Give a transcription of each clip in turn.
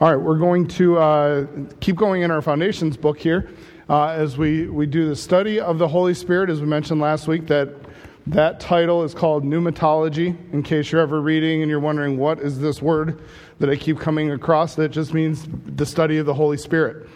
All right, we're going to uh, keep going in our foundations book here uh, as we, we do the study of the Holy Spirit. As we mentioned last week, that that title is called pneumatology. In case you're ever reading and you're wondering what is this word that I keep coming across, that just means the study of the Holy Spirit.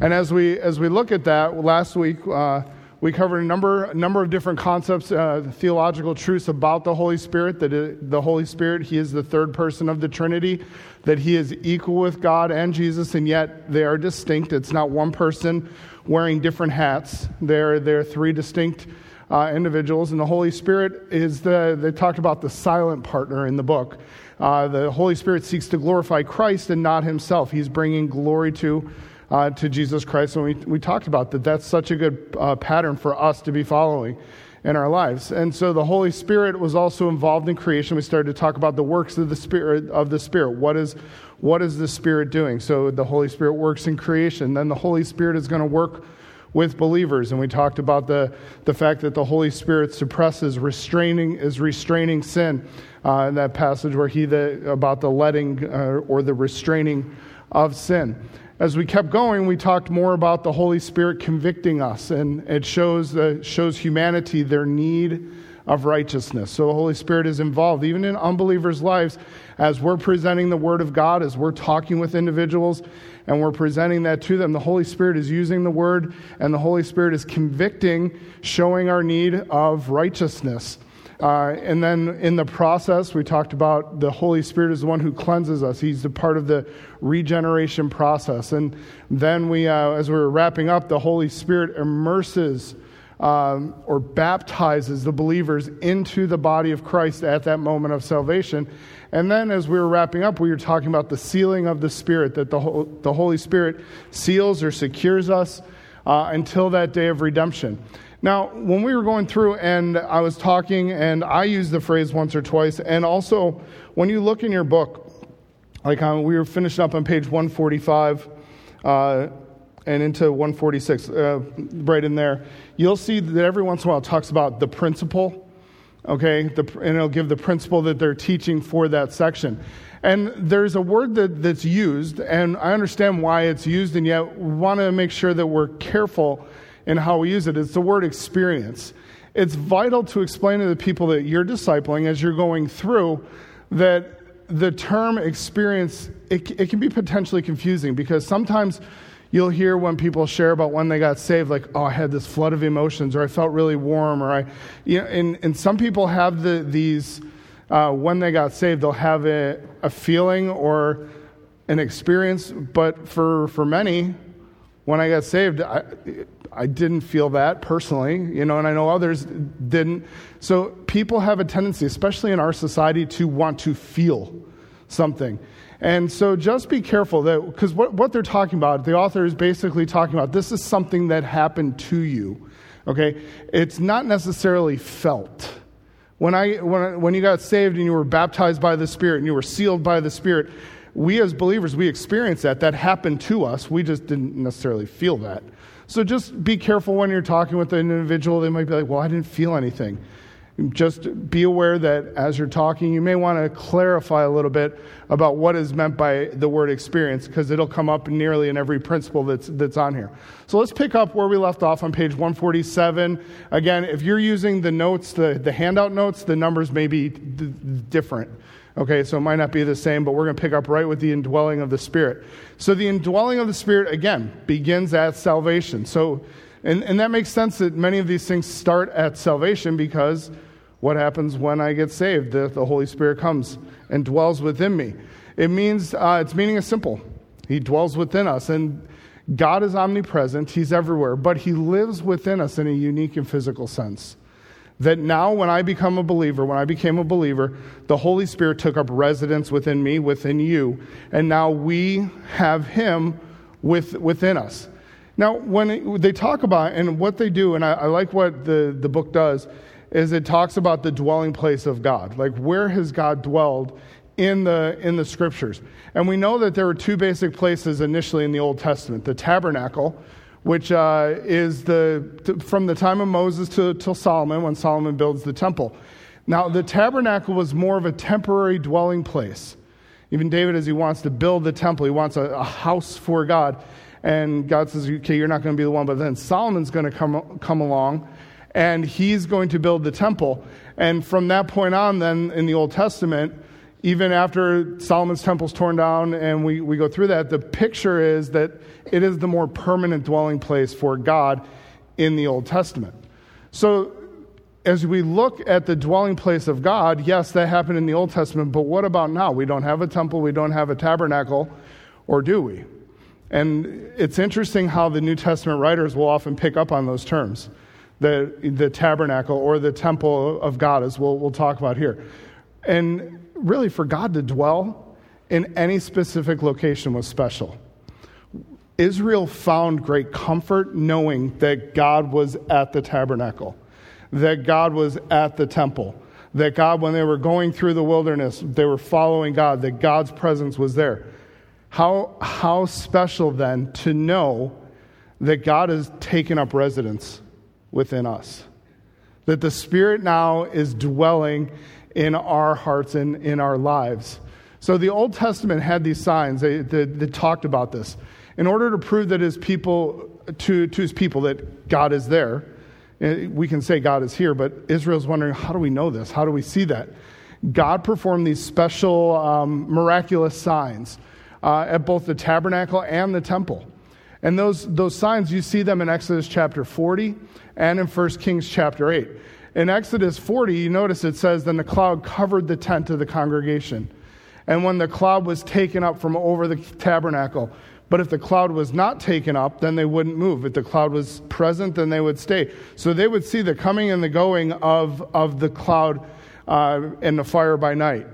And as we as we look at that, last week. Uh, we covered a number, a number of different concepts, uh, theological truths about the Holy Spirit, that it, the Holy Spirit, He is the third person of the Trinity, that He is equal with God and Jesus, and yet they are distinct. It's not one person wearing different hats, they're, they're three distinct uh, individuals. And the Holy Spirit is the, they talked about the silent partner in the book. Uh, the Holy Spirit seeks to glorify Christ and not Himself, He's bringing glory to uh, to Jesus Christ. And we, we talked about that. That's such a good uh, pattern for us to be following in our lives. And so the Holy Spirit was also involved in creation. We started to talk about the works of the Spirit of the Spirit. What is what is the Spirit doing? So the Holy Spirit works in creation. Then the Holy Spirit is going to work with believers. And we talked about the, the fact that the Holy Spirit suppresses, restraining, is restraining sin. Uh, in that passage where he the, about the letting uh, or the restraining of sin as we kept going, we talked more about the Holy Spirit convicting us, and it shows, uh, shows humanity their need of righteousness. So the Holy Spirit is involved, even in unbelievers' lives, as we're presenting the Word of God, as we're talking with individuals, and we're presenting that to them. The Holy Spirit is using the Word, and the Holy Spirit is convicting, showing our need of righteousness. Uh, and then in the process, we talked about the Holy Spirit is the one who cleanses us. He's a part of the regeneration process. And then we, uh, as we were wrapping up, the Holy Spirit immerses um, or baptizes the believers into the body of Christ at that moment of salvation. And then, as we were wrapping up, we were talking about the sealing of the Spirit, that the, the Holy Spirit seals or secures us uh, until that day of redemption. Now, when we were going through and I was talking, and I used the phrase once or twice, and also when you look in your book, like um, we were finishing up on page 145 uh, and into 146, uh, right in there, you'll see that every once in a while it talks about the principle, okay? The, and it'll give the principle that they're teaching for that section. And there's a word that, that's used, and I understand why it's used, and yet want to make sure that we're careful in how we use it. It's the word experience. It's vital to explain to the people that you're discipling as you're going through that the term experience, it, it can be potentially confusing because sometimes you'll hear when people share about when they got saved, like, oh, I had this flood of emotions, or I felt really warm, or I, you know, and, and some people have the, these, uh, when they got saved, they'll have a, a feeling or an experience, but for, for many, when I got saved, I, I didn't feel that personally, you know, and I know others didn't. So people have a tendency, especially in our society, to want to feel something. And so just be careful that, because what, what they're talking about, the author is basically talking about this is something that happened to you, okay? It's not necessarily felt. When, I, when, when you got saved and you were baptized by the Spirit and you were sealed by the Spirit, we as believers, we experienced that. That happened to us. We just didn't necessarily feel that. So just be careful when you're talking with an individual. They might be like, well, I didn't feel anything. Just be aware that as you're talking, you may want to clarify a little bit about what is meant by the word experience, because it'll come up nearly in every principle that's, that's on here. So let's pick up where we left off on page 147. Again, if you're using the notes, the, the handout notes, the numbers may be d- different. Okay, so it might not be the same, but we're going to pick up right with the indwelling of the Spirit. So the indwelling of the Spirit, again, begins at salvation. So, and, and that makes sense that many of these things start at salvation because what happens when I get saved? The, the Holy Spirit comes and dwells within me. It means, uh, its meaning is simple. He dwells within us. And God is omnipresent, He's everywhere, but He lives within us in a unique and physical sense that now when I become a believer, when I became a believer, the Holy Spirit took up residence within me, within you, and now we have Him with, within us. Now, when they talk about, and what they do, and I, I like what the, the book does, is it talks about the dwelling place of God. Like, where has God dwelled in the, in the scriptures? And we know that there were two basic places initially in the Old Testament the tabernacle, which uh, is the, from the time of Moses to till Solomon, when Solomon builds the temple. Now, the tabernacle was more of a temporary dwelling place. Even David, as he wants to build the temple, he wants a, a house for God. And God says, okay, you're not going to be the one. But then Solomon's going to come, come along and he's going to build the temple. And from that point on, then in the Old Testament, even after Solomon's temple's torn down and we, we go through that, the picture is that it is the more permanent dwelling place for God in the Old Testament. So as we look at the dwelling place of God, yes, that happened in the Old Testament, but what about now? We don't have a temple, we don't have a tabernacle, or do we? And it's interesting how the New Testament writers will often pick up on those terms the, the tabernacle or the temple of God, as we'll, we'll talk about here. And really, for God to dwell in any specific location was special. Israel found great comfort knowing that God was at the tabernacle, that God was at the temple, that God, when they were going through the wilderness, they were following God, that God's presence was there. How, how special then to know that God has taken up residence within us. That the Spirit now is dwelling in our hearts and in our lives. So the Old Testament had these signs They talked about this. In order to prove that his people, to, to his people, that God is there, eh, we can say God is here, but Israel's wondering, how do we know this? How do we see that? God performed these special, um, miraculous signs uh, at both the tabernacle and the temple. And those, those signs, you see them in Exodus chapter 40 and in 1 Kings chapter 8. In Exodus 40, you notice it says, Then the cloud covered the tent of the congregation. And when the cloud was taken up from over the tabernacle, but if the cloud was not taken up, then they wouldn't move. If the cloud was present, then they would stay. So they would see the coming and the going of, of the cloud uh, and the fire by night.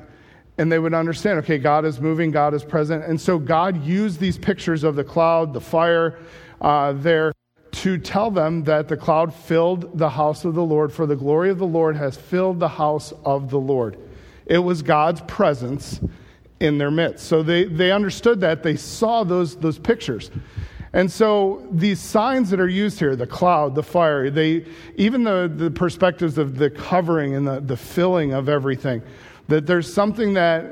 And they would understand, okay, God is moving, God is present. And so God used these pictures of the cloud, the fire uh, there to tell them that the cloud filled the house of the Lord, for the glory of the Lord has filled the house of the Lord. It was God's presence in their midst. So they, they understood that. They saw those, those pictures. And so these signs that are used here, the cloud, the fire, they, even the, the perspectives of the covering and the, the filling of everything, that there's something that,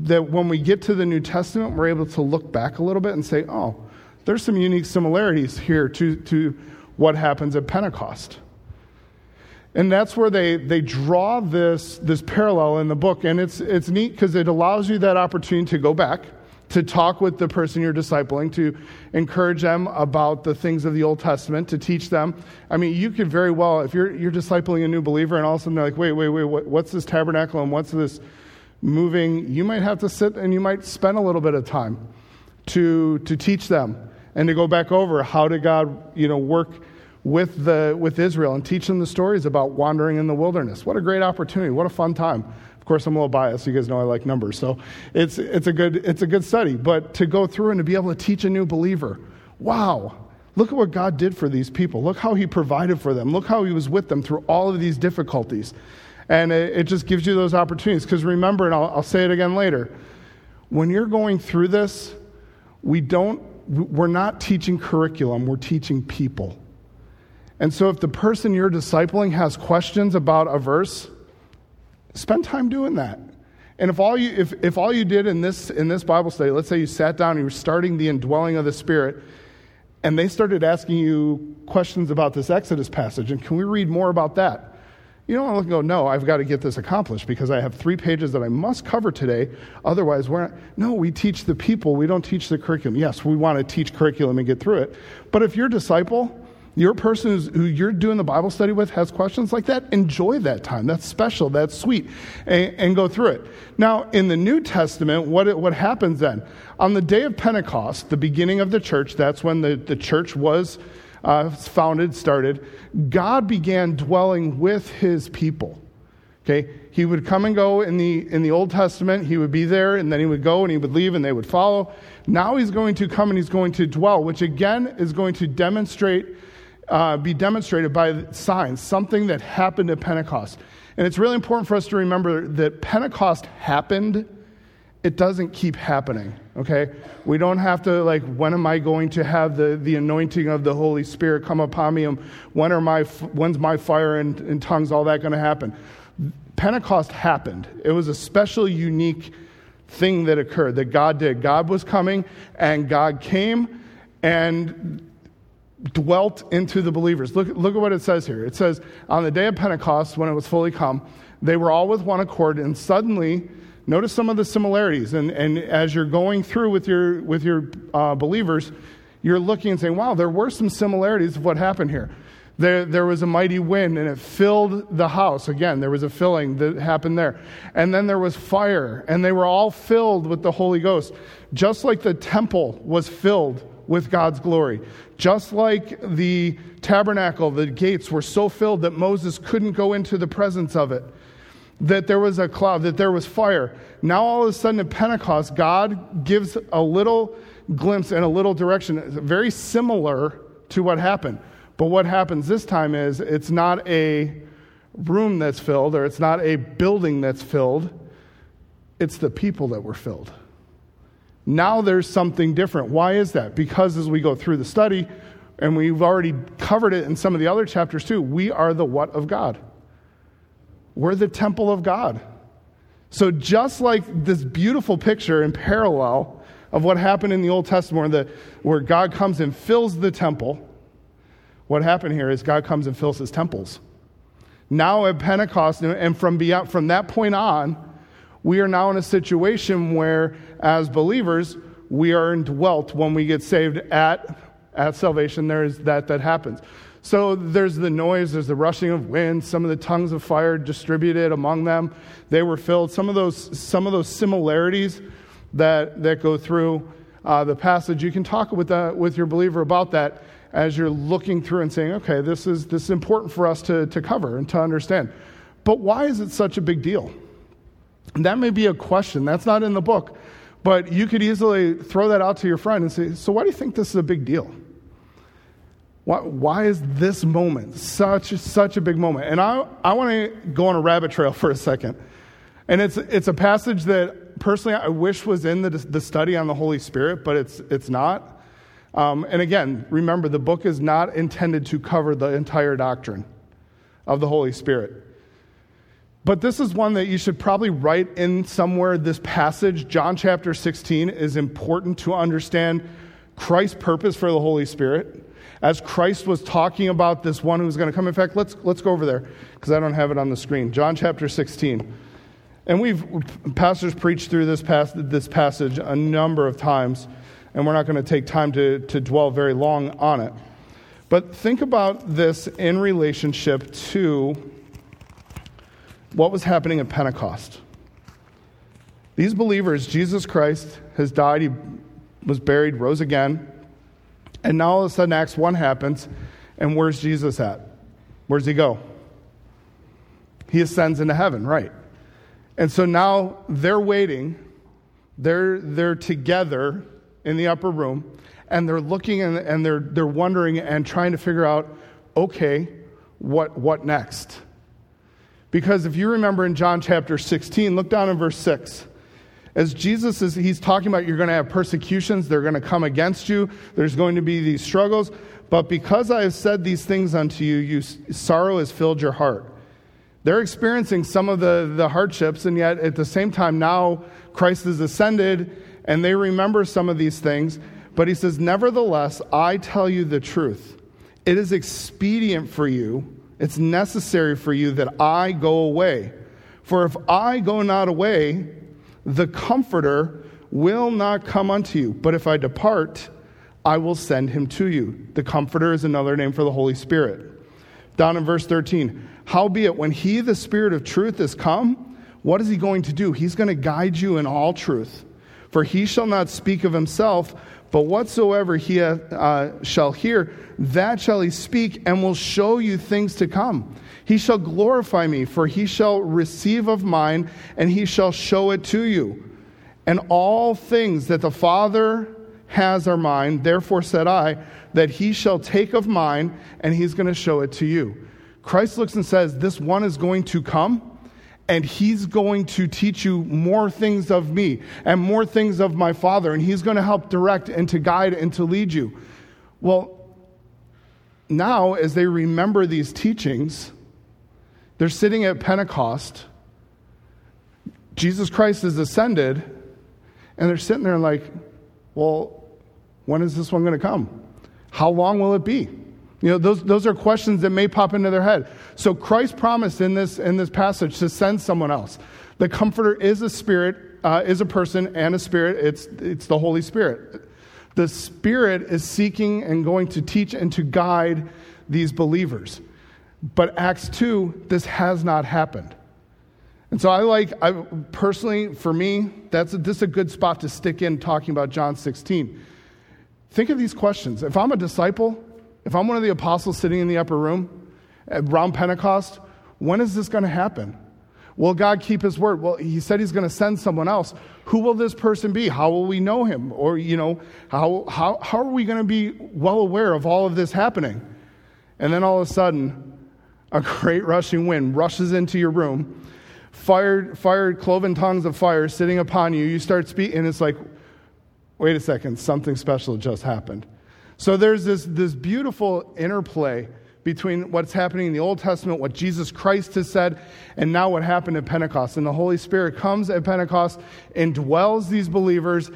that when we get to the New Testament, we're able to look back a little bit and say, oh, there's some unique similarities here to, to what happens at Pentecost. And that's where they, they draw this, this parallel in the book. And it's, it's neat because it allows you that opportunity to go back, to talk with the person you're discipling, to encourage them about the things of the Old Testament, to teach them. I mean, you could very well, if you're, you're discipling a new believer and all of a sudden they're like, wait, wait, wait, what, what's this tabernacle and what's this moving? You might have to sit and you might spend a little bit of time to, to teach them and to go back over how did God, you know, work with, the, with Israel and teach them the stories about wandering in the wilderness. What a great opportunity. What a fun time. Of course, I'm a little biased. You guys know I like numbers. So it's, it's, a, good, it's a good study. But to go through and to be able to teach a new believer, wow, look at what God did for these people. Look how He provided for them. Look how He was with them through all of these difficulties. And it, it just gives you those opportunities. Because remember, and I'll, I'll say it again later, when you're going through this, we don't we're not teaching curriculum, we're teaching people. And so if the person you're discipling has questions about a verse, spend time doing that. And if all you, if, if all you did in this, in this Bible study, let's say you sat down and you were starting the indwelling of the Spirit, and they started asking you questions about this Exodus passage, and can we read more about that? You don't want to go, no, I've got to get this accomplished because I have three pages that I must cover today. Otherwise, we're not. No, we teach the people, we don't teach the curriculum. Yes, we want to teach curriculum and get through it. But if your disciple, your person who you're doing the Bible study with has questions like that, enjoy that time. That's special, that's sweet, and, and go through it. Now, in the New Testament, what, what happens then? On the day of Pentecost, the beginning of the church, that's when the, the church was uh, founded, started, God began dwelling with his people. Okay, he would come and go in the in the Old Testament. He would be there, and then he would go and he would leave, and they would follow. Now he's going to come and he's going to dwell, which again is going to demonstrate, uh, be demonstrated by signs, something that happened at Pentecost. And it's really important for us to remember that Pentecost happened it doesn't keep happening, okay? We don't have to, like, when am I going to have the, the anointing of the Holy Spirit come upon me? And when are my, when's my fire and, and tongues, all that going to happen? Pentecost happened. It was a special, unique thing that occurred that God did. God was coming, and God came and dwelt into the believers. Look, look at what it says here. It says, On the day of Pentecost, when it was fully come, they were all with one accord, and suddenly, notice some of the similarities. And, and as you're going through with your, with your uh, believers, you're looking and saying, wow, there were some similarities of what happened here. There, there was a mighty wind and it filled the house. Again, there was a filling that happened there. And then there was fire, and they were all filled with the Holy Ghost. Just like the temple was filled with God's glory. Just like the tabernacle, the gates were so filled that Moses couldn't go into the presence of it. That there was a cloud, that there was fire. Now, all of a sudden at Pentecost, God gives a little glimpse and a little direction, very similar to what happened. But what happens this time is it's not a room that's filled or it's not a building that's filled, it's the people that were filled. Now there's something different. Why is that? Because as we go through the study, and we've already covered it in some of the other chapters too, we are the what of God. We're the temple of God. So, just like this beautiful picture in parallel of what happened in the Old Testament, where, the, where God comes and fills the temple, what happened here is God comes and fills his temples. Now at Pentecost, and from, beyond, from that point on, we are now in a situation where, as believers, we are indwelt when we get saved at, at salvation. There's that that happens. So there's the noise, there's the rushing of wind, some of the tongues of fire distributed among them. They were filled. Some of those, some of those similarities that, that go through uh, the passage, you can talk with, the, with your believer about that as you're looking through and saying, okay, this is, this is important for us to, to cover and to understand. But why is it such a big deal? And that may be a question. That's not in the book. But you could easily throw that out to your friend and say, So, why do you think this is a big deal? Why, why is this moment such, such a big moment? And I, I want to go on a rabbit trail for a second. And it's, it's a passage that personally I wish was in the, the study on the Holy Spirit, but it's, it's not. Um, and again, remember, the book is not intended to cover the entire doctrine of the Holy Spirit. But this is one that you should probably write in somewhere. This passage, John chapter 16, is important to understand Christ's purpose for the Holy Spirit. As Christ was talking about this one who's going to come. In fact, let's, let's go over there because I don't have it on the screen. John chapter 16. And we've, pastors preached through this, pas- this passage a number of times, and we're not going to take time to, to dwell very long on it. But think about this in relationship to what was happening at Pentecost. These believers, Jesus Christ has died, he was buried, rose again, and now all of a sudden Acts 1 happens, and where's Jesus at? Where's he go? He ascends into heaven, right? And so now they're waiting, they're, they're together in the upper room, and they're looking and, and they're, they're wondering and trying to figure out okay, what, what next? Because if you remember in John chapter 16, look down in verse 6. As Jesus is, he's talking about you're going to have persecutions, they're going to come against you, there's going to be these struggles. But because I have said these things unto you, you sorrow has filled your heart. They're experiencing some of the, the hardships, and yet at the same time, now Christ has ascended, and they remember some of these things. But he says, Nevertheless, I tell you the truth. It is expedient for you it's necessary for you that I go away. For if I go not away, the Comforter will not come unto you. But if I depart, I will send him to you. The Comforter is another name for the Holy Spirit. Down in verse 13, howbeit, when he, the Spirit of truth, is come, what is he going to do? He's going to guide you in all truth. For he shall not speak of himself, but whatsoever he uh, shall hear, that shall he speak, and will show you things to come. He shall glorify me, for he shall receive of mine, and he shall show it to you. And all things that the Father has are mine. Therefore said I, that he shall take of mine, and he's going to show it to you. Christ looks and says, This one is going to come and he's going to teach you more things of me and more things of my father and he's going to help direct and to guide and to lead you well now as they remember these teachings they're sitting at pentecost jesus christ has ascended And they're sitting there like, well, when is this one going to come? How long will it be? You know, those, those are questions that may pop into their head. So Christ promised in this, in this passage to send someone else. The Comforter is a spirit, uh, is a person and a spirit. It's, it's the Holy Spirit. The Spirit is seeking and going to teach and to guide these believers. But Acts 2, this has not happened. And so I like, I, personally, for me, that's a, this is a good spot to stick in talking about John 16. Think of these questions. If I'm a disciple, if I'm one of the apostles sitting in the upper room around Pentecost, when is this going to happen? Will God keep his word? Well, he said he's going to send someone else. Who will this person be? How will we know him? Or, you know, how, how, how are we going to be well aware of all of this happening? And then all of a sudden, a great rushing wind rushes into your room, fired, fired cloven tongues of fire sitting upon you. You start speaking, and it's like, wait a second, something special just happened. So there's this, this beautiful interplay between what's happening in the Old Testament, what Jesus Christ has said, and now what happened at Pentecost. And the Holy Spirit comes at Pentecost and dwells these believers,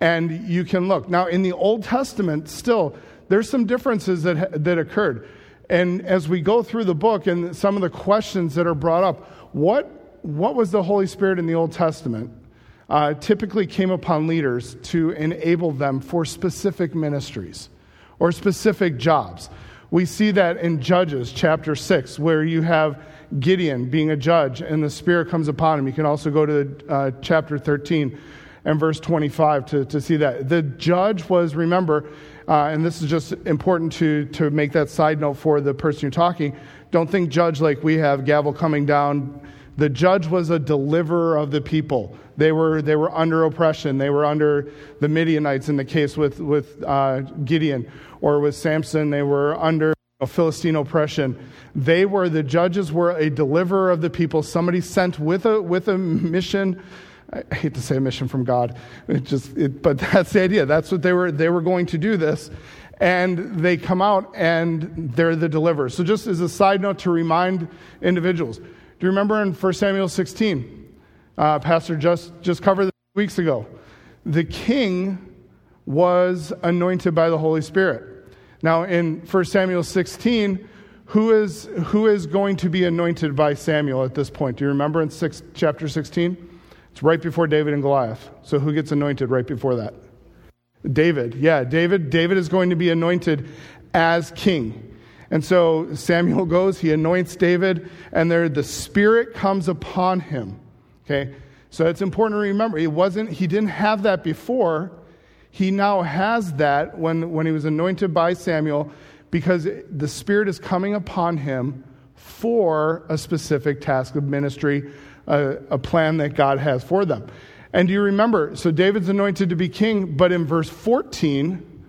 and you can look. Now, in the Old Testament, still, there's some differences that, that occurred. And as we go through the book and some of the questions that are brought up, what, what was the Holy Spirit in the Old Testament? Uh, typically came upon leaders to enable them for specific ministries or specific jobs. We see that in Judges chapter 6, where you have Gideon being a judge and the Spirit comes upon him. You can also go to uh, chapter 13 and verse 25 to, to see that. The judge was, remember, uh, and this is just important to, to make that side note for the person you're talking, don't think judge like we have, gavel coming down. The judge was a deliverer of the people. They were, they were under oppression. They were under the Midianites in the case with, with uh, Gideon or with Samson. They were under Philistine oppression. They were, the judges were a deliverer of the people, somebody sent with a, with a mission. I hate to say a mission from God, it just, it, but that's the idea. That's what they were, they were going to do this. And they come out and they're the deliverers. So, just as a side note to remind individuals, do you remember in 1 Samuel 16? Uh, Pastor just, just covered this weeks ago. The king was anointed by the Holy Spirit. Now, in 1 Samuel 16, who is, who is going to be anointed by Samuel at this point? Do you remember in six, chapter 16? It's right before David and Goliath. So who gets anointed right before that? David. Yeah, David. David is going to be anointed as king. And so Samuel goes, he anoints David, and there the Spirit comes upon him. Okay? So it's important to remember, he wasn't, he didn't have that before. He now has that when, when he was anointed by Samuel because the Spirit is coming upon him for a specific task of ministry, a, a plan that God has for them. And do you remember? So David's anointed to be king, but in verse 14,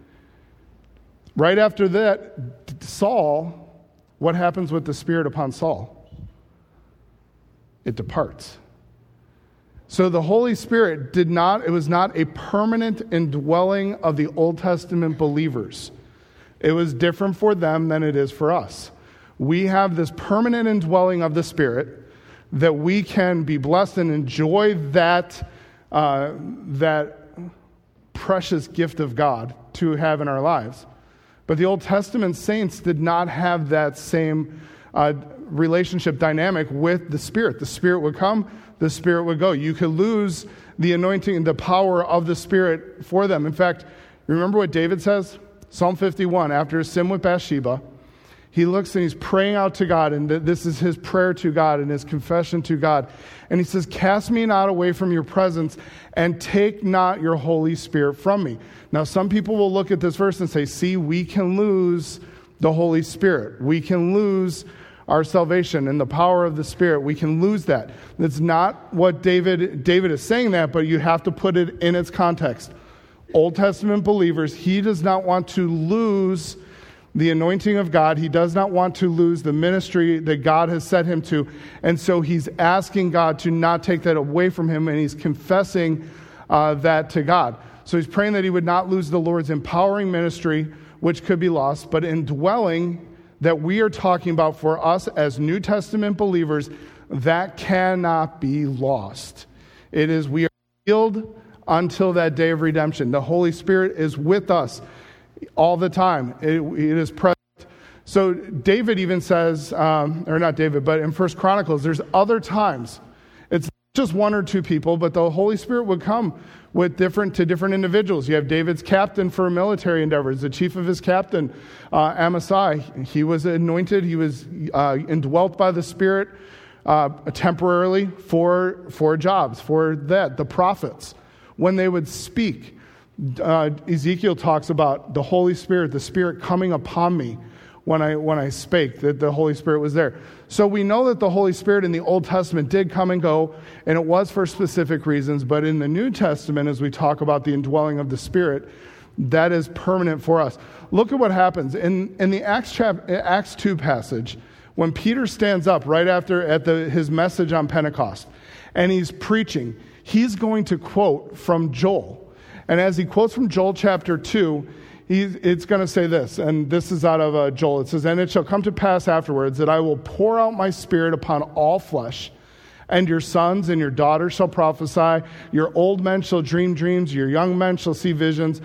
right after that, Saul, what happens with the Spirit upon Saul? It departs. So the Holy Spirit did not, it was not a permanent indwelling of the Old Testament believers. It was different for them than it is for us. We have this permanent indwelling of the Spirit that we can be blessed and enjoy that, uh, that precious gift of God to have in our lives. But the Old Testament saints did not have that same uh, relationship dynamic with the Spirit. The Spirit would come, the Spirit would go. You could lose the anointing and the power of the Spirit for them. In fact, remember what David says? Psalm 51, after his sin with Bathsheba, he looks and he's praying out to God, and this is his prayer to God and his confession to God. And he says, Cast me not away from your presence, and take not your Holy Spirit from me. Now, some people will look at this verse and say, See, we can lose the Holy Spirit. We can lose our salvation and the power of the Spirit. We can lose that. That's not what David, David is saying that, but you have to put it in its context. Old Testament believers, he does not want to lose the anointing of God. He does not want to lose the ministry that God has set him to. And so he's asking God to not take that away from him, and he's confessing uh, that to God. So he's praying that he would not lose the Lord's empowering ministry, which could be lost, but indwelling that we are talking about for us as New Testament believers, that cannot be lost. It is we are sealed until that day of redemption. The Holy Spirit is with us all the time, it, it is present. So David even says, um, or not David, but in First Chronicles, there's other times. It's just one or two people, but the Holy Spirit would come with different to different individuals. You have David's captain for military endeavors, the chief of his captain, uh, Amasai. He was anointed. He was uh, indwelt by the Spirit uh, temporarily for for jobs for that. The prophets, when they would speak, uh, Ezekiel talks about the Holy Spirit, the Spirit coming upon me when I, when I spake, that the Holy Spirit was there. So we know that the Holy Spirit in the Old Testament did come and go, and it was for specific reasons. But in the New Testament, as we talk about the indwelling of the Spirit, that is permanent for us. Look at what happens. In, in the Acts, chap, Acts 2 passage, when Peter stands up right after at the, his message on Pentecost, and he's preaching, he's going to quote from Joel. And as he quotes from Joel chapter 2, it's going to say this, and this is out of uh, Joel. It says, And it shall come to pass afterwards that I will pour out my spirit upon all flesh, and your sons and your daughters shall prophesy, your old men shall dream dreams, your young men shall see visions.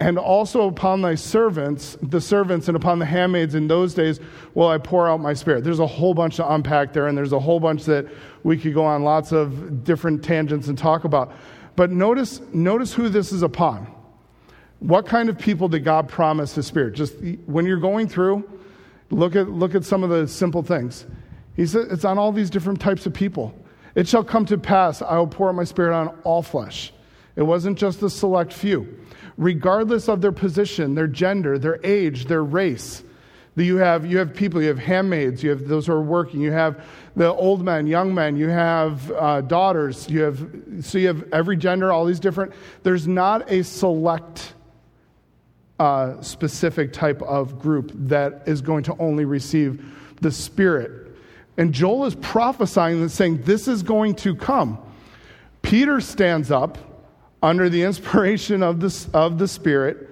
And also upon thy servants, the servants, and upon the handmaids in those days will I pour out my spirit. There's a whole bunch to unpack there, and there's a whole bunch that we could go on lots of different tangents and talk about. But notice, notice who this is upon. What kind of people did God promise His Spirit? Just when you're going through, look at, look at some of the simple things. He said it's on all these different types of people. It shall come to pass, I will pour out my Spirit on all flesh. It wasn't just the select few. Regardless of their position, their gender, their age, their race, you have, you have people, you have handmaids, you have those who are working, you have the old men, young men, you have uh, daughters, you have, so you have every gender, all these different. There's not a select uh, specific type of group that is going to only receive the Spirit. And Joel is prophesying and saying, This is going to come. Peter stands up under the inspiration of the, of the Spirit,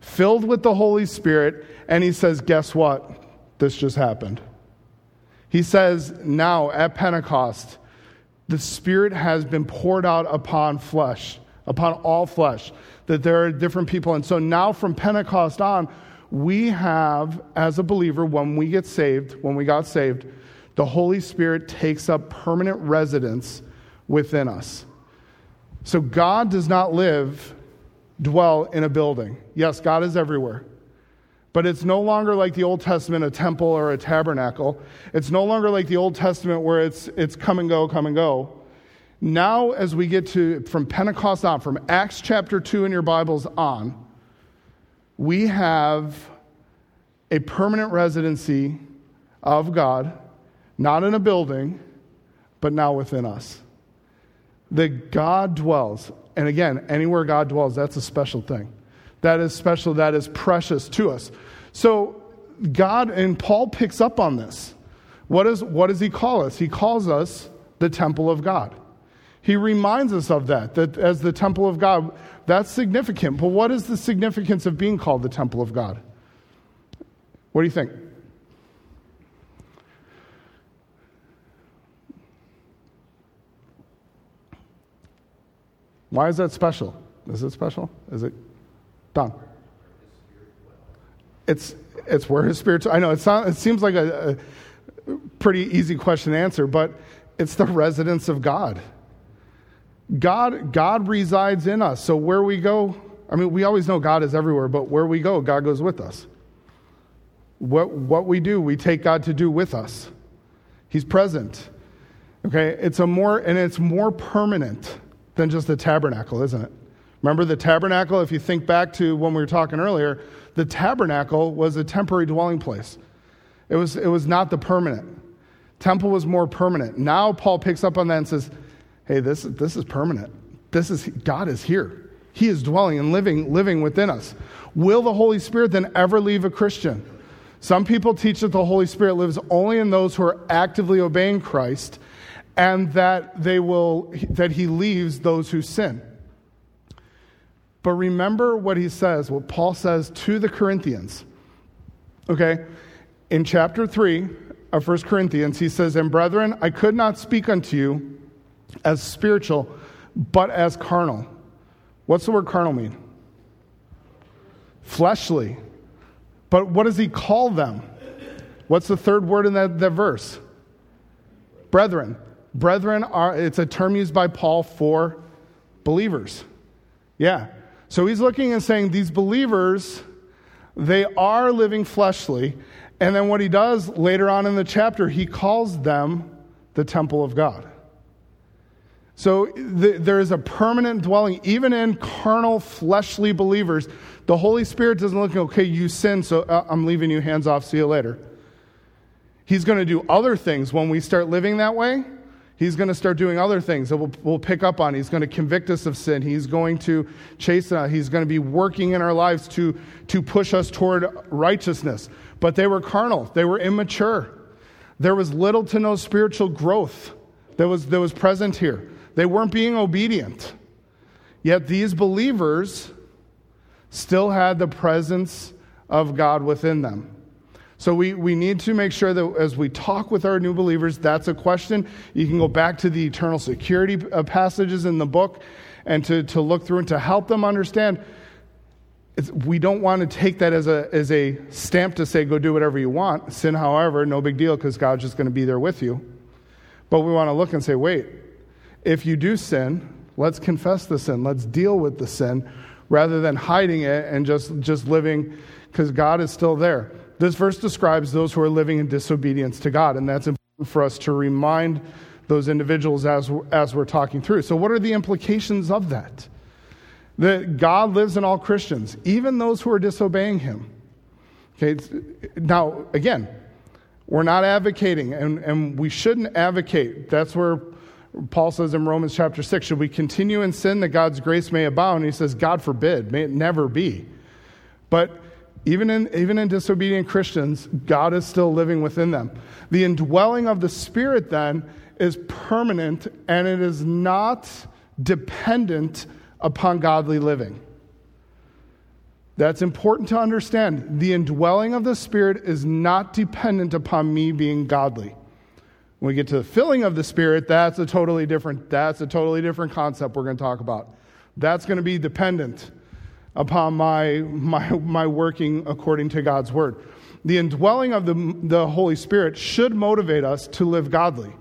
filled with the Holy Spirit, and he says, Guess what? This just happened. He says, Now at Pentecost, the Spirit has been poured out upon flesh, upon all flesh that there are different people. And so now from Pentecost on, we have, as a believer, when we get saved, when we got saved, the Holy Spirit takes up permanent residence within us. So God does not live, dwell in a building. Yes, God is everywhere. But it's no longer like the Old Testament, a temple or a tabernacle. It's no longer like the Old Testament where it's, it's come and go, come and go. Now, as we get to from Pentecost on, from Acts chapter 2 in your Bibles on, we have a permanent residency of God, not in a building, but now within us. That God dwells. And again, anywhere God dwells, that's a special thing. That is special, that is precious to us. So, God, and Paul picks up on this. What, is, what does he call us? He calls us the temple of God. He reminds us of that, that as the temple of God, that's significant. But what is the significance of being called the temple of God? What do you think? Why is that special? Is it special? Is it done? It's it's where his spirit. I know it, sounds, it seems like a, a pretty easy question to answer, but it's the residence of God. God, God resides in us. So where we go, I mean, we always know God is everywhere, but where we go, God goes with us. What, what we do, we take God to do with us. He's present. Okay? It's a more, and it's more permanent than just the tabernacle, isn't it? Remember the tabernacle? If you think back to when we were talking earlier, the tabernacle was a temporary dwelling place. It was, it was not the permanent. Temple was more permanent. Now Paul picks up on that and says, hey, this, this is permanent. This is, God is here. He is dwelling and living, living within us. Will the Holy Spirit then ever leave a Christian? Some people teach that the Holy Spirit lives only in those who are actively obeying Christ and that they will that he leaves those who sin. But remember what he says, what Paul says to the Corinthians. Okay? In chapter 3 of 1 Corinthians, he says, And brethren, I could not speak unto you as spiritual, but as carnal. What's the word carnal mean? Fleshly. But what does he call them? What's the third word in that, that verse? Brethren. Brethren are, it's a term used by Paul for believers. Yeah. So he's looking and saying these believers, they are living fleshly. And then what he does later on in the chapter, he calls them the temple of God. So th- there is a permanent dwelling, even in carnal, fleshly believers. The Holy Spirit doesn't look, okay, you sin, so uh, I'm leaving you, hands off, see you later. He's going to do other things when we start living that way. He's going to start doing other things that we'll, we'll pick up on. He's going to convict us of sin. He's going to chase us. He's going to be working in our lives to, to push us toward righteousness. But they were carnal, they were immature. There was little to no spiritual growth that was, that was present here. They weren't being obedient. Yet these believers still had the presence of God within them. So we, we need to make sure that as we talk with our new believers, that's a question. You can go back to the eternal security uh, passages in the book and to, to look through and to help them understand. It's, we don't want to take that as a, as a stamp to say, go do whatever you want. Sin, however, no big deal because God's just going to be there with you. But we want to look and say, wait, if you do sin, let's confess the sin. Let's deal with the sin rather than hiding it and just, just living because God is still there. This verse describes those who are living in disobedience to God, and that's important for us to remind those individuals as, as we're talking through. So, what are the implications of that? That God lives in all Christians, even those who are disobeying Him. Okay, now, again, we're not advocating, and, and we shouldn't advocate. That's where Paul says in Romans chapter 6 should we continue in sin that God's grace may abound? He says, God forbid, may it never be. But even in, even in disobedient Christians, God is still living within them. The indwelling of the Spirit, then, is permanent and it is not dependent upon godly living. That's important to understand. The indwelling of the Spirit is not dependent upon me being godly. When we get to the filling of the Spirit, that's a totally different, that's a totally different concept we're going to talk about. That's going to be dependent upon my, my, my working according to God's word. The indwelling of the, the Holy Spirit should motivate us to live godly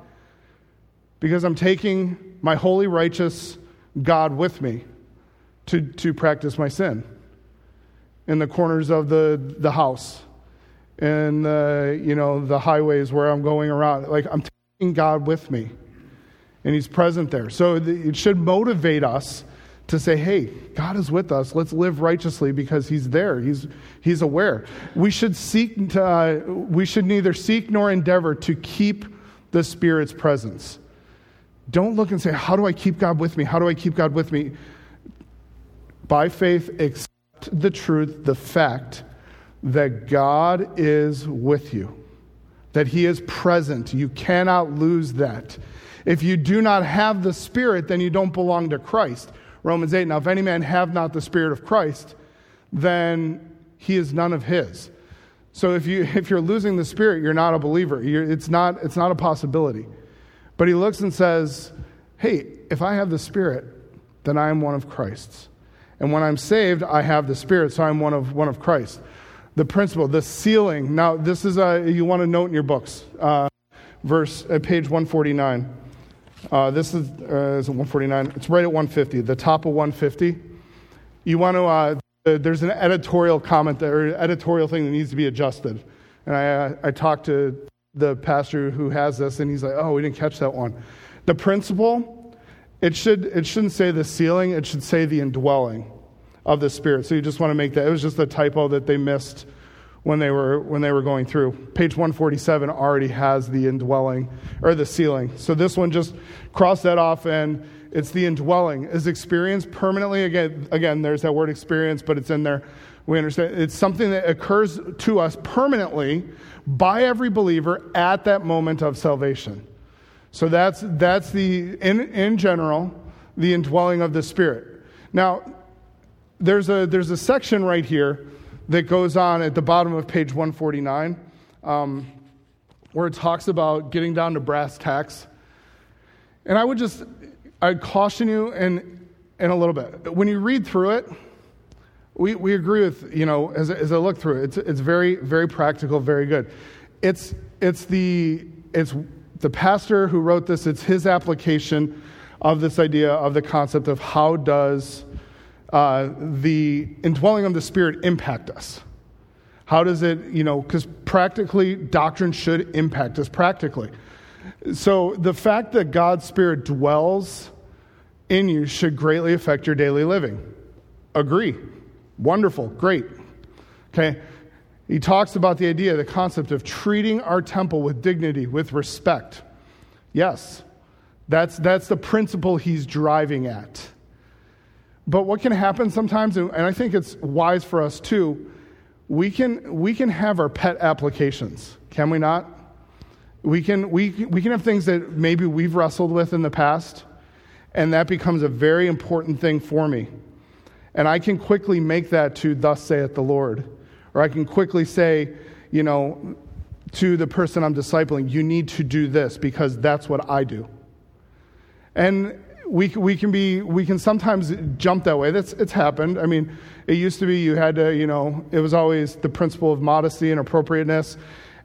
because I'm taking my holy, righteous God with me to, to practice my sin in the corners of the, the house in the, you know, the highways where I'm going around. Like I'm taking God with me and he's present there. So it should motivate us to say, hey, God is with us. Let's live righteously because He's there. He's, he's aware. We should seek to, uh, we should neither seek nor endeavor to keep the Spirit's presence. Don't look and say, how do I keep God with me? How do I keep God with me? By faith, accept the truth, the fact that God is with you, that He is present. You cannot lose that. If you do not have the Spirit, then you don't belong to Christ. Romans 8. Now, if any man have not the Spirit of Christ, then he is none of his. So if, you, if you're losing the Spirit, you're not a believer. You're, it's, not, it's not a possibility. But he looks and says, hey, if I have the Spirit, then I am one of Christ's. And when I'm saved, I have the Spirit, so I'm one of, one of Christ. The principle, the sealing. Now, this is a, you want to note in your books, uh, verse, uh, page 149. Uh, this is, uh, is 149. It's right at 150, the top of 150. You want to, uh, there's an editorial comment there, or editorial thing that needs to be adjusted. And I, uh, I talked to the pastor who has this, and he's like, oh, we didn't catch that one. The principle, it, should, it shouldn't say the sealing, it should say the indwelling of the Spirit. So you just want to make that, it was just a typo that they missed when they were when they were going through. Page 147 already has the indwelling or the sealing. So this one just cross that off and it's the indwelling is experienced permanently again again there's that word experience but it's in there. We understand it's something that occurs to us permanently by every believer at that moment of salvation. So that's that's the in in general the indwelling of the spirit. Now there's a there's a section right here that goes on at the bottom of page 149, um, where it talks about getting down to brass tacks. And I would just, I'd caution you and, in a little bit. When you read through it, we, we agree with, you know, as, as I look through it, it's, it's very, very practical, very good. It's, it's, the, it's the pastor who wrote this, it's his application of this idea of the concept of how does uh, the indwelling of the Spirit impact us? How does it, you know, because practically doctrine should impact us practically. So the fact that God's Spirit dwells in you should greatly affect your daily living. Agree. Wonderful. Great. Okay. He talks about the idea, the concept of treating our temple with dignity, with respect. Yes, that's, that's the principle he's driving at. But what can happen sometimes, and I think it's wise for us too, we can, we can have our pet applications, can we not? We can, we, we can have things that maybe we've wrestled with in the past, and that becomes a very important thing for me. And I can quickly make that to, Thus saith the Lord. Or I can quickly say, you know, to the person I'm discipling, you need to do this because that's what I do. And we, we can be we can sometimes jump that way. That's it's happened. I mean it used to be you had to you know it was always the principle of modesty and appropriateness.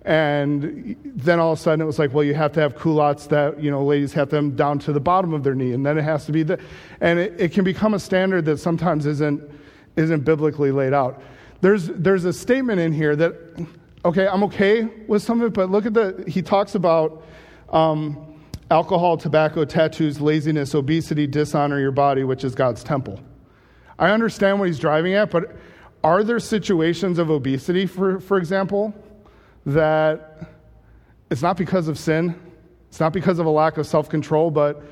And then all of a sudden it was like well you have to have culottes that you know ladies have them down to the bottom of their knee. And then it has to be the and it, it can become a standard that sometimes isn't isn't biblically laid out. There's there's a statement in here that okay i'm okay with some of it but look at the he talks about um, alcohol, tobacco, tattoos, laziness, obesity, dishonor your body, which is God's temple. I understand what he's driving at, but are there situations of obesity, for, for example, that it's not because of sin, it's not because of a lack of self control, but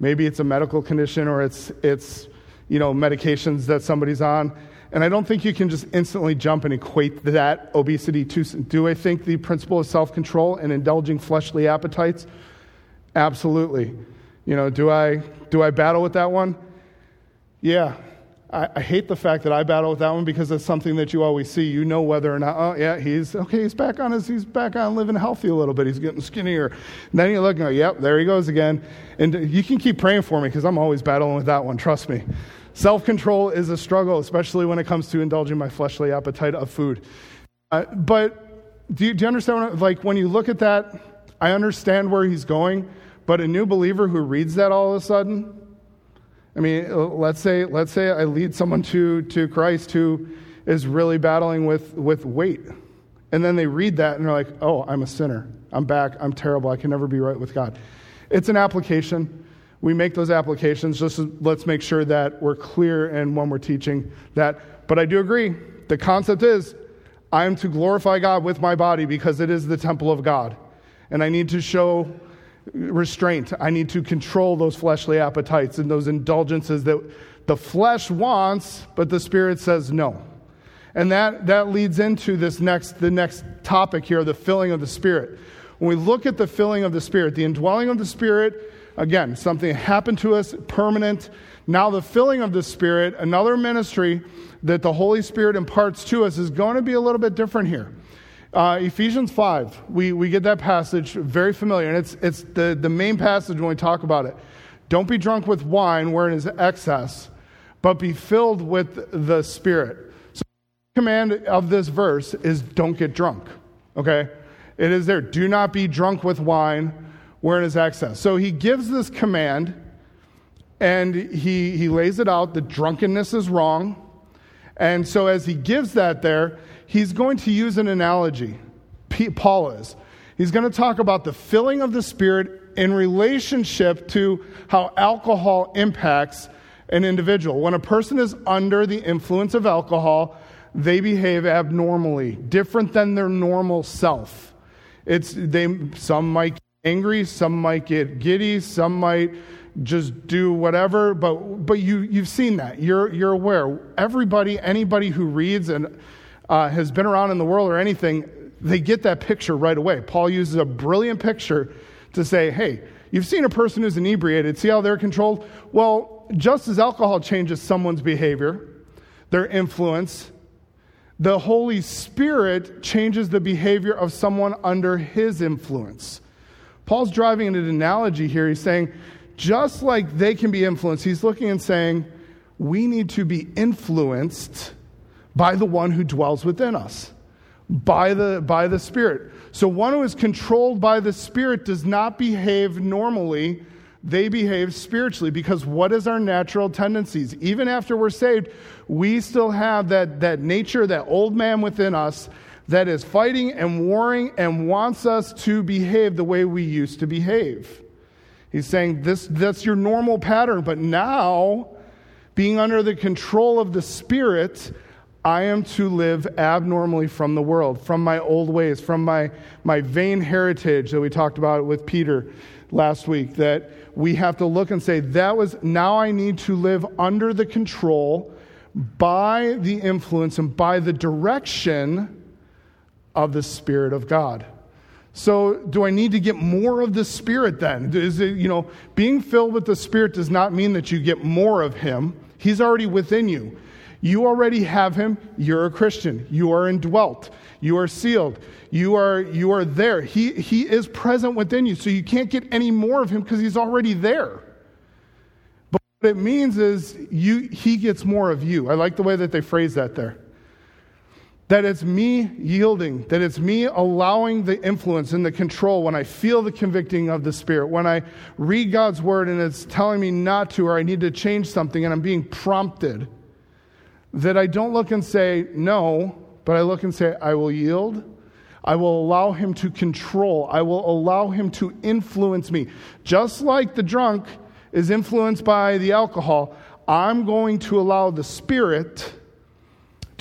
maybe it's a medical condition or it's, it's you know, medications that somebody's on. And I don't think you can just instantly jump and equate that obesity to. Do I think the principle of self control and indulging fleshly appetites Absolutely. You know, do I, do I battle with that one? Yeah. I, I, hate the fact that I battle with that one because it's something that you always see. You know whether or not, oh, yeah, he's, okay, he's back on his, he's back on living healthy a little bit. He's getting skinnier. And then you look and go, yep, there he goes again. And you can keep praying for me because I'm always battling with that one, trust me. Self control is a struggle, especially when it comes to indulging my fleshly appetite of food. Uh, but do you, do you understand? What, like, when you look at that, I understand where he's going but a new believer who reads that all of a sudden, I mean, let's say, let's say I lead someone to, to Christ who is really battling with, with weight. And then they read that and they're like, oh, I'm a sinner. I'm back. I'm terrible. I can never be right with God. It's an application. We make those applications. Just let's make sure that we're clear and when we're teaching that. But I do agree. The concept is I am to glorify God with my body because it is the temple of God. And I need to show restraint. I need to control those fleshly appetites and those indulgences that the flesh wants, but the spirit says no. And that, that leads into this next, the next topic here, the filling of the spirit. When we look at the filling of the spirit, the indwelling of the spirit, again, something happened to us, permanent. Now, the filling of the spirit, another ministry that the Holy Spirit imparts to us, is going to be a little bit different here. Uh, Ephesians 5, we, we get that passage very familiar, and it's, it's the, the main passage when we talk about it. Don't be drunk with wine wherein is excess, but be filled with the Spirit. So, the command of this verse is don't get drunk, okay? It is there. Do not be drunk with wine wherein is excess. So, he gives this command, and he, he lays it out that drunkenness is wrong. And so, as he gives that there, he's going to use an analogy. Paul is. He's going to talk about the filling of the Spirit in relationship to how alcohol impacts an individual. When a person is under the influence of alcohol, they behave abnormally, different than their normal self. It's they some might get angry, some might get giddy, some might just do whatever, but but you you've seen that. You're you're aware. Everybody, anybody who reads and uh, has been around in the world or anything, they get that picture right away. Paul uses a brilliant picture to say, hey, you've seen a person who's inebriated, see how they're controlled? Well, just as alcohol changes someone's behavior, their influence, the Holy Spirit changes the behavior of someone under his influence. Paul's driving an analogy here. He's saying, just like they can be influenced, he's looking and saying, we need to be influenced by the one who dwells within us, by the, by the Spirit. So, one who is controlled by the Spirit does not behave normally, they behave spiritually because what is our natural tendencies? Even after we're saved, we still have that, that nature, that old man within us that is fighting and warring and wants us to behave the way we used to behave. He's saying this, that's your normal pattern, but now, being under the control of the Spirit, I am to live abnormally from the world, from my old ways, from my, my vain heritage that we talked about with Peter last week. That we have to look and say, that was, now I need to live under the control by the influence and by the direction of the Spirit of God. So, do I need to get more of the Spirit then? Is it, you know, being filled with the Spirit does not mean that you get more of Him. He's already within you. You already have Him. You're a Christian. You are indwelt. You are sealed. You are, you are there. He, he is present within you. So, you can't get any more of Him because He's already there. But what it means is you, He gets more of you. I like the way that they phrase that there that it's me yielding, that it's me allowing the influence and the control when I feel the convicting of the Spirit, when I read God's word and it's telling me not to or I need to change something and I'm being prompted, that I don't look and say no, but I look and say, I will yield. I will allow him to control. I will allow him to influence me. Just like the drunk is influenced by the alcohol, I'm going to allow the Spirit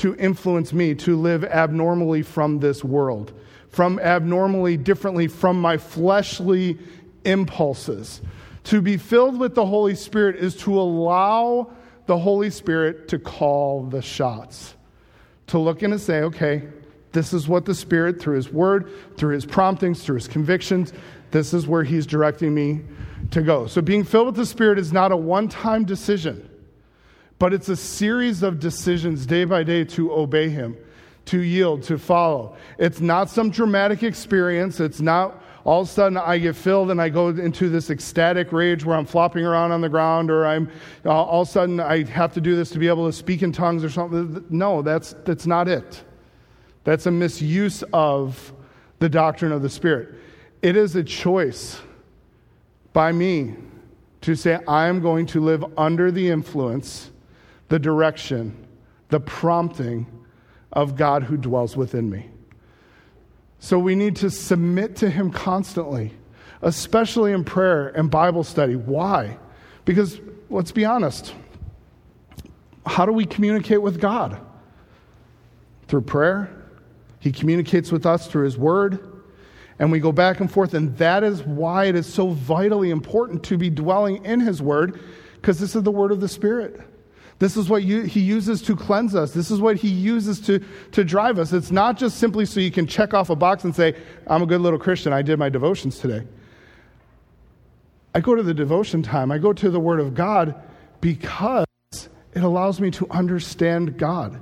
to influence me to live abnormally from this world, from abnormally differently from my fleshly impulses. To be filled with the Holy Spirit is to allow the Holy Spirit to call the shots. To look in and say, okay, this is what the Spirit, through His Word, through His promptings, through His convictions, this is where He's directing me to go. So being filled with the Spirit is not a one time decision but it's a series of decisions day by day to obey Him, to yield, to follow. It's not some dramatic experience. It's not all of a sudden I get filled and I go into this ecstatic rage where I'm flopping around on the ground or I'm uh, all of a sudden I have to do this to be able to speak in tongues or something. No, that's, that's not it. That's a misuse of the doctrine of the Spirit. It is a choice by me to say, I am going to live under the influence the direction, the prompting of God who dwells within me. So we need to submit to Him constantly, especially in prayer and Bible study. Why? Because let's be honest, how do we communicate with God? Through prayer. He communicates with us through His Word. And we go back and forth. And that is why it is so vitally important to be dwelling in His Word, because this is the Word of the Spirit. This is what you, he uses to cleanse us. This is what he uses to, to drive us. It's not just simply so you can check off a box and say, I'm a good little Christian. I did my devotions today. I go to the devotion time, I go to the Word of God because it allows me to understand God.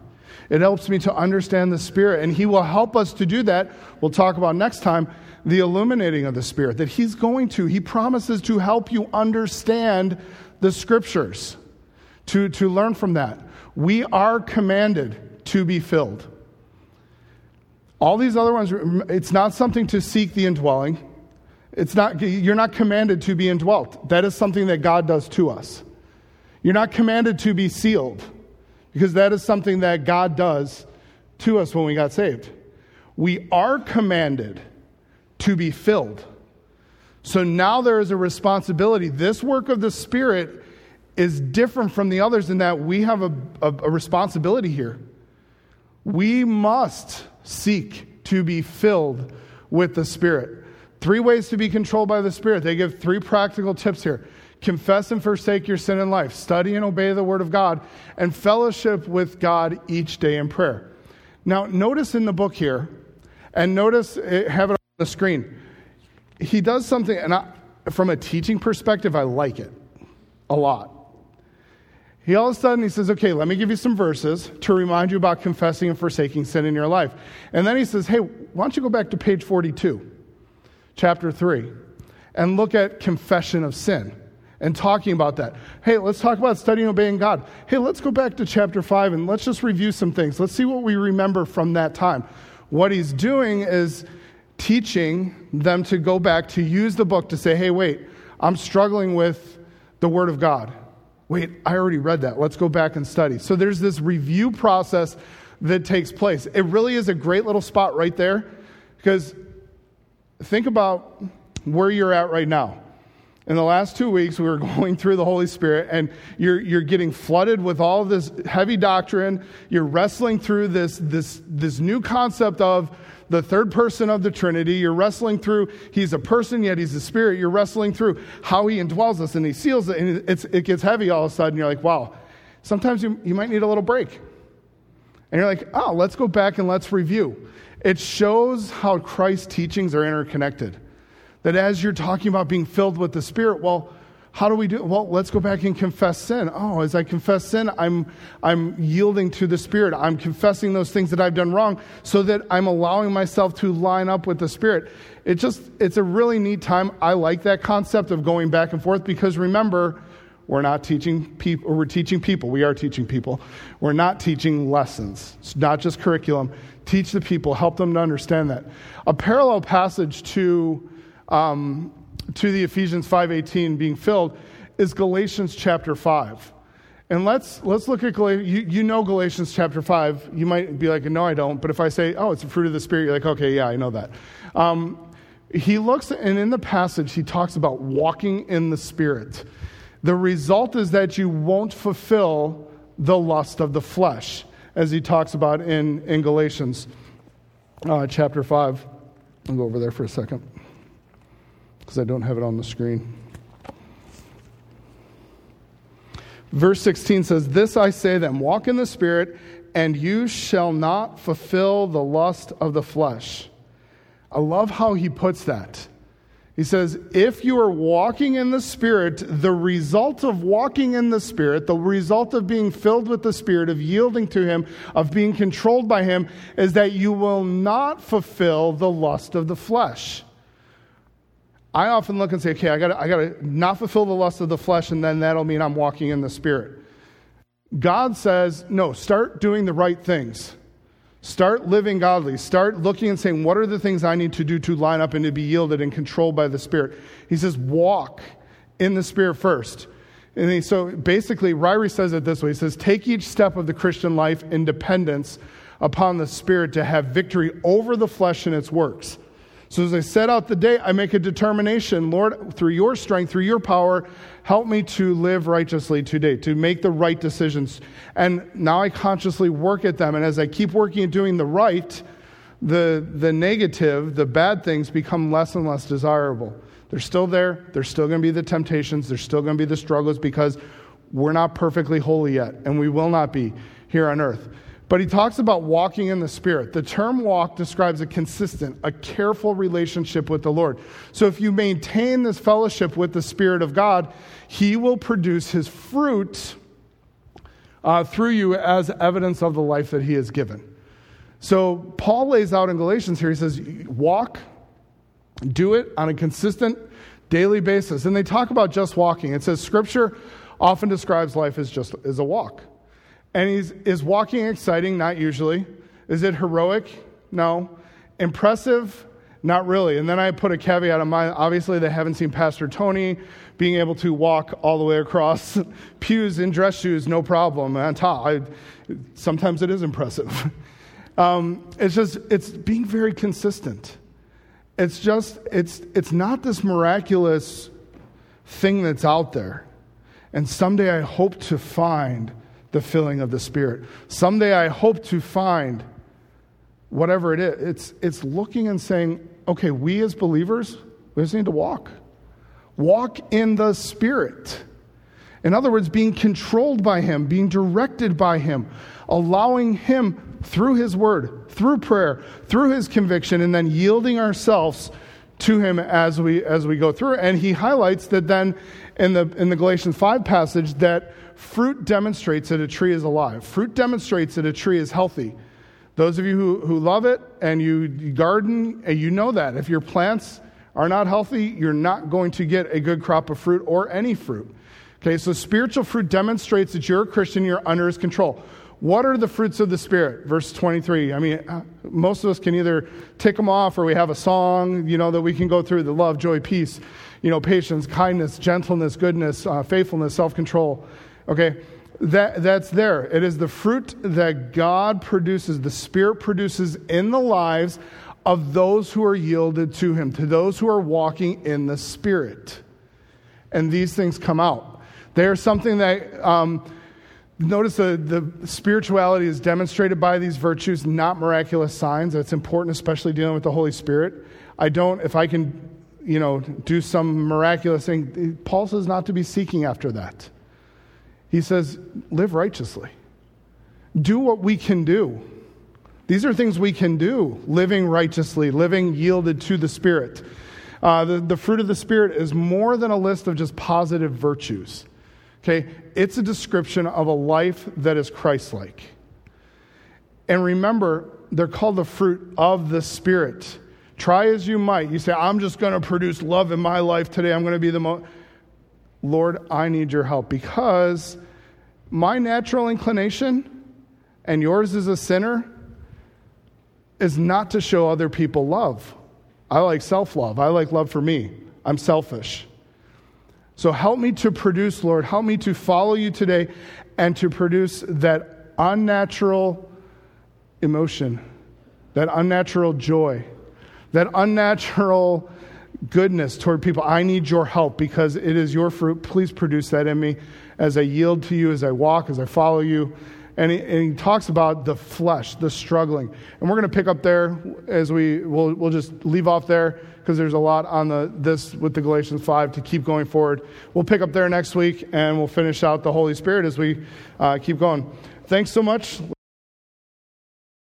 It helps me to understand the Spirit, and He will help us to do that. We'll talk about next time the illuminating of the Spirit, that He's going to. He promises to help you understand the Scriptures to, to learn from that. We are commanded to be filled. All these other ones, it's not something to seek the indwelling. It's not, you're not commanded to be indwelt. That is something that God does to us. You're not commanded to be sealed because that is something that God does to us when we got saved. We are commanded to be filled. So now there is a responsibility. This work of the Spirit is different from the others in that we have a, a, a responsibility here. We must seek to be filled with the Spirit. Three ways to be controlled by the Spirit. They give three practical tips here confess and forsake your sin in life, study and obey the Word of God, and fellowship with God each day in prayer. Now, notice in the book here, and notice, eh, have it on the screen. He does something, and I, from a teaching perspective, I like it a lot. He all of a sudden he says, okay, let me give you some verses to remind you about confessing and forsaking sin in your life. And then he says, hey, why don't you go back to page 42, chapter 3, and look at confession of sin. and talking about that. Hey, let's talk about studying obeying God. Hey, let's go back to chapter 5 and let's just review some things. Let's see what we remember from that time. What he's doing is teaching them to go back to use the book to say, hey, wait, I'm struggling with the Word of God. Wait, I already read that. Let's go back and study. So there's this review process that takes place. It really is a great little spot right there because think about where you're at right now. In the last two weeks, we were going through the Holy Spirit, and you're, you're getting flooded with all this heavy doctrine. You're wrestling through this, this, this new concept of the third person of the Trinity. You're wrestling through, he's a person, yet he's a spirit. You're wrestling through how he indwells us and he seals it, and it's, it gets heavy all of a sudden. You're like, wow, sometimes you, you might need a little break. And you're like, oh, let's go back and let's review. It shows how Christ's teachings are interconnected. That as you're talking about being filled with the Spirit, well, how do we do it? Well, let's go back and confess sin. Oh, as I confess sin, I'm, I'm yielding to the Spirit. I'm confessing those things that I've done wrong so that I'm allowing myself to line up with the Spirit. It just, it's a really neat time. I like that concept of going back and forth because remember, we're not teaching people, we're teaching people. We are teaching people. We're not teaching lessons. It's not just curriculum. Teach the people, help them to understand that. A parallel passage to, um, to the Ephesians 5.18 being filled is Galatians chapter 5. And let's, let's look at Galatians. You, you know Galatians chapter 5. You might be like, no, I don't. But if I say, oh, it's a fruit of the Spirit, you're like, okay, yeah, I know that. Um, he looks, and in the passage, he talks about walking in the Spirit. The result is that you won't fulfill the lust of the flesh, as he talks about in, in Galatians uh, chapter 5. I'll go over there for a second because I don't have it on the screen. Verse 16 says, This I say then, walk in the Spirit, and you shall not fulfill the lust of the flesh. I love how he puts that. He says, if you are walking in the Spirit, the result of walking in the Spirit, the result of being filled with the Spirit, of yielding to Him, of being controlled by Him, is that you will not fulfill the lust of the flesh. I often look and say, okay, I got I to not fulfill the lust of the flesh, and then that'll mean I'm walking in the Spirit. God says, no, start doing the right things. Start living godly. Start looking and saying, what are the things I need to do to line up and to be yielded and controlled by the Spirit? He says, walk in the Spirit first. And he, so basically, Ryrie says it this way He says, take each step of the Christian life in dependence upon the Spirit to have victory over the flesh and its works. So as I set out the day, I make a determination Lord, through your strength, through your power, help me to live righteously today, to make the right decisions. And now I consciously work at them. And as I keep working at doing the right, the, the negative, the bad things become less and less desirable. They're still there. There's still going to be the temptations. There's still going to be the struggles because we're not perfectly holy yet, and we will not be here on earth. But he talks about walking in the Spirit. The term walk describes a consistent, a careful relationship with the Lord. So if you maintain this fellowship with the Spirit of God, he will produce his fruit uh, through you as evidence of the life that he has given. So Paul lays out in Galatians here, he says, walk, do it on a consistent daily basis. And they talk about just walking. It says, Scripture often describes life as just as a walk. And he's, is walking exciting? Not usually. Is it heroic? No. Impressive? Not really. And then I put a caveat on mine. Obviously, they haven't seen Pastor Tony being able to walk all the way across pews in dress shoes, no problem. On top, I, sometimes it is impressive. Um, it's just, it's being very consistent. It's just, it's, it's not this miraculous thing that's out there. And someday I hope to find the filling of the Spirit. Someday I hope to find whatever it is. It's, it's looking and saying, okay, we as believers, we just need to walk. Walk in the Spirit. In other words, being controlled by Him, being directed by Him, allowing Him through His Word, through prayer, through His conviction, and then yielding ourselves to Him as we, as we go through. And He highlights that then in the, in the Galatians 5 passage that fruit demonstrates that a tree is alive. Fruit demonstrates that a tree is healthy. Those of you who, who love it and you garden, and you know that. If your plants are not healthy, you're not going to get a good crop of fruit or any fruit. Okay, so spiritual fruit demonstrates that you're a Christian, you're under his control. What are the fruits of the Spirit? Verse 23. I mean, uh, most of us can either tick them off or we have a song, you know, that we can go through the love, joy, peace, you know, patience, kindness, gentleness, goodness, uh, faithfulness, self control. Okay, that, that's there. It is the fruit that God produces, the Spirit produces in the lives of those who are yielded to Him, to those who are walking in the Spirit. And these things come out. They are something that. Um, Notice the, the spirituality is demonstrated by these virtues, not miraculous signs. That's important, especially dealing with the Holy Spirit. I don't, if I can, you know, do some miraculous thing, Paul says not to be seeking after that. He says, live righteously. Do what we can do. These are things we can do living righteously, living yielded to the Spirit. Uh, the, the fruit of the Spirit is more than a list of just positive virtues. Okay? It's a description of a life that is Christ like. And remember, they're called the fruit of the Spirit. Try as you might. You say, I'm just going to produce love in my life today. I'm going to be the most. Lord, I need your help because my natural inclination and yours as a sinner is not to show other people love. I like self love, I like love for me. I'm selfish. So help me to produce, Lord, help me to follow you today and to produce that unnatural emotion, that unnatural joy, that unnatural goodness toward people. I need your help because it is your fruit. Please produce that in me as I yield to you, as I walk, as I follow you. And he, and he talks about the flesh, the struggling. And we're going to pick up there as we, we'll, we'll just leave off there because there's a lot on the, this with the Galatians 5 to keep going forward. We'll pick up there next week and we'll finish out the Holy Spirit as we uh, keep going. Thanks so much.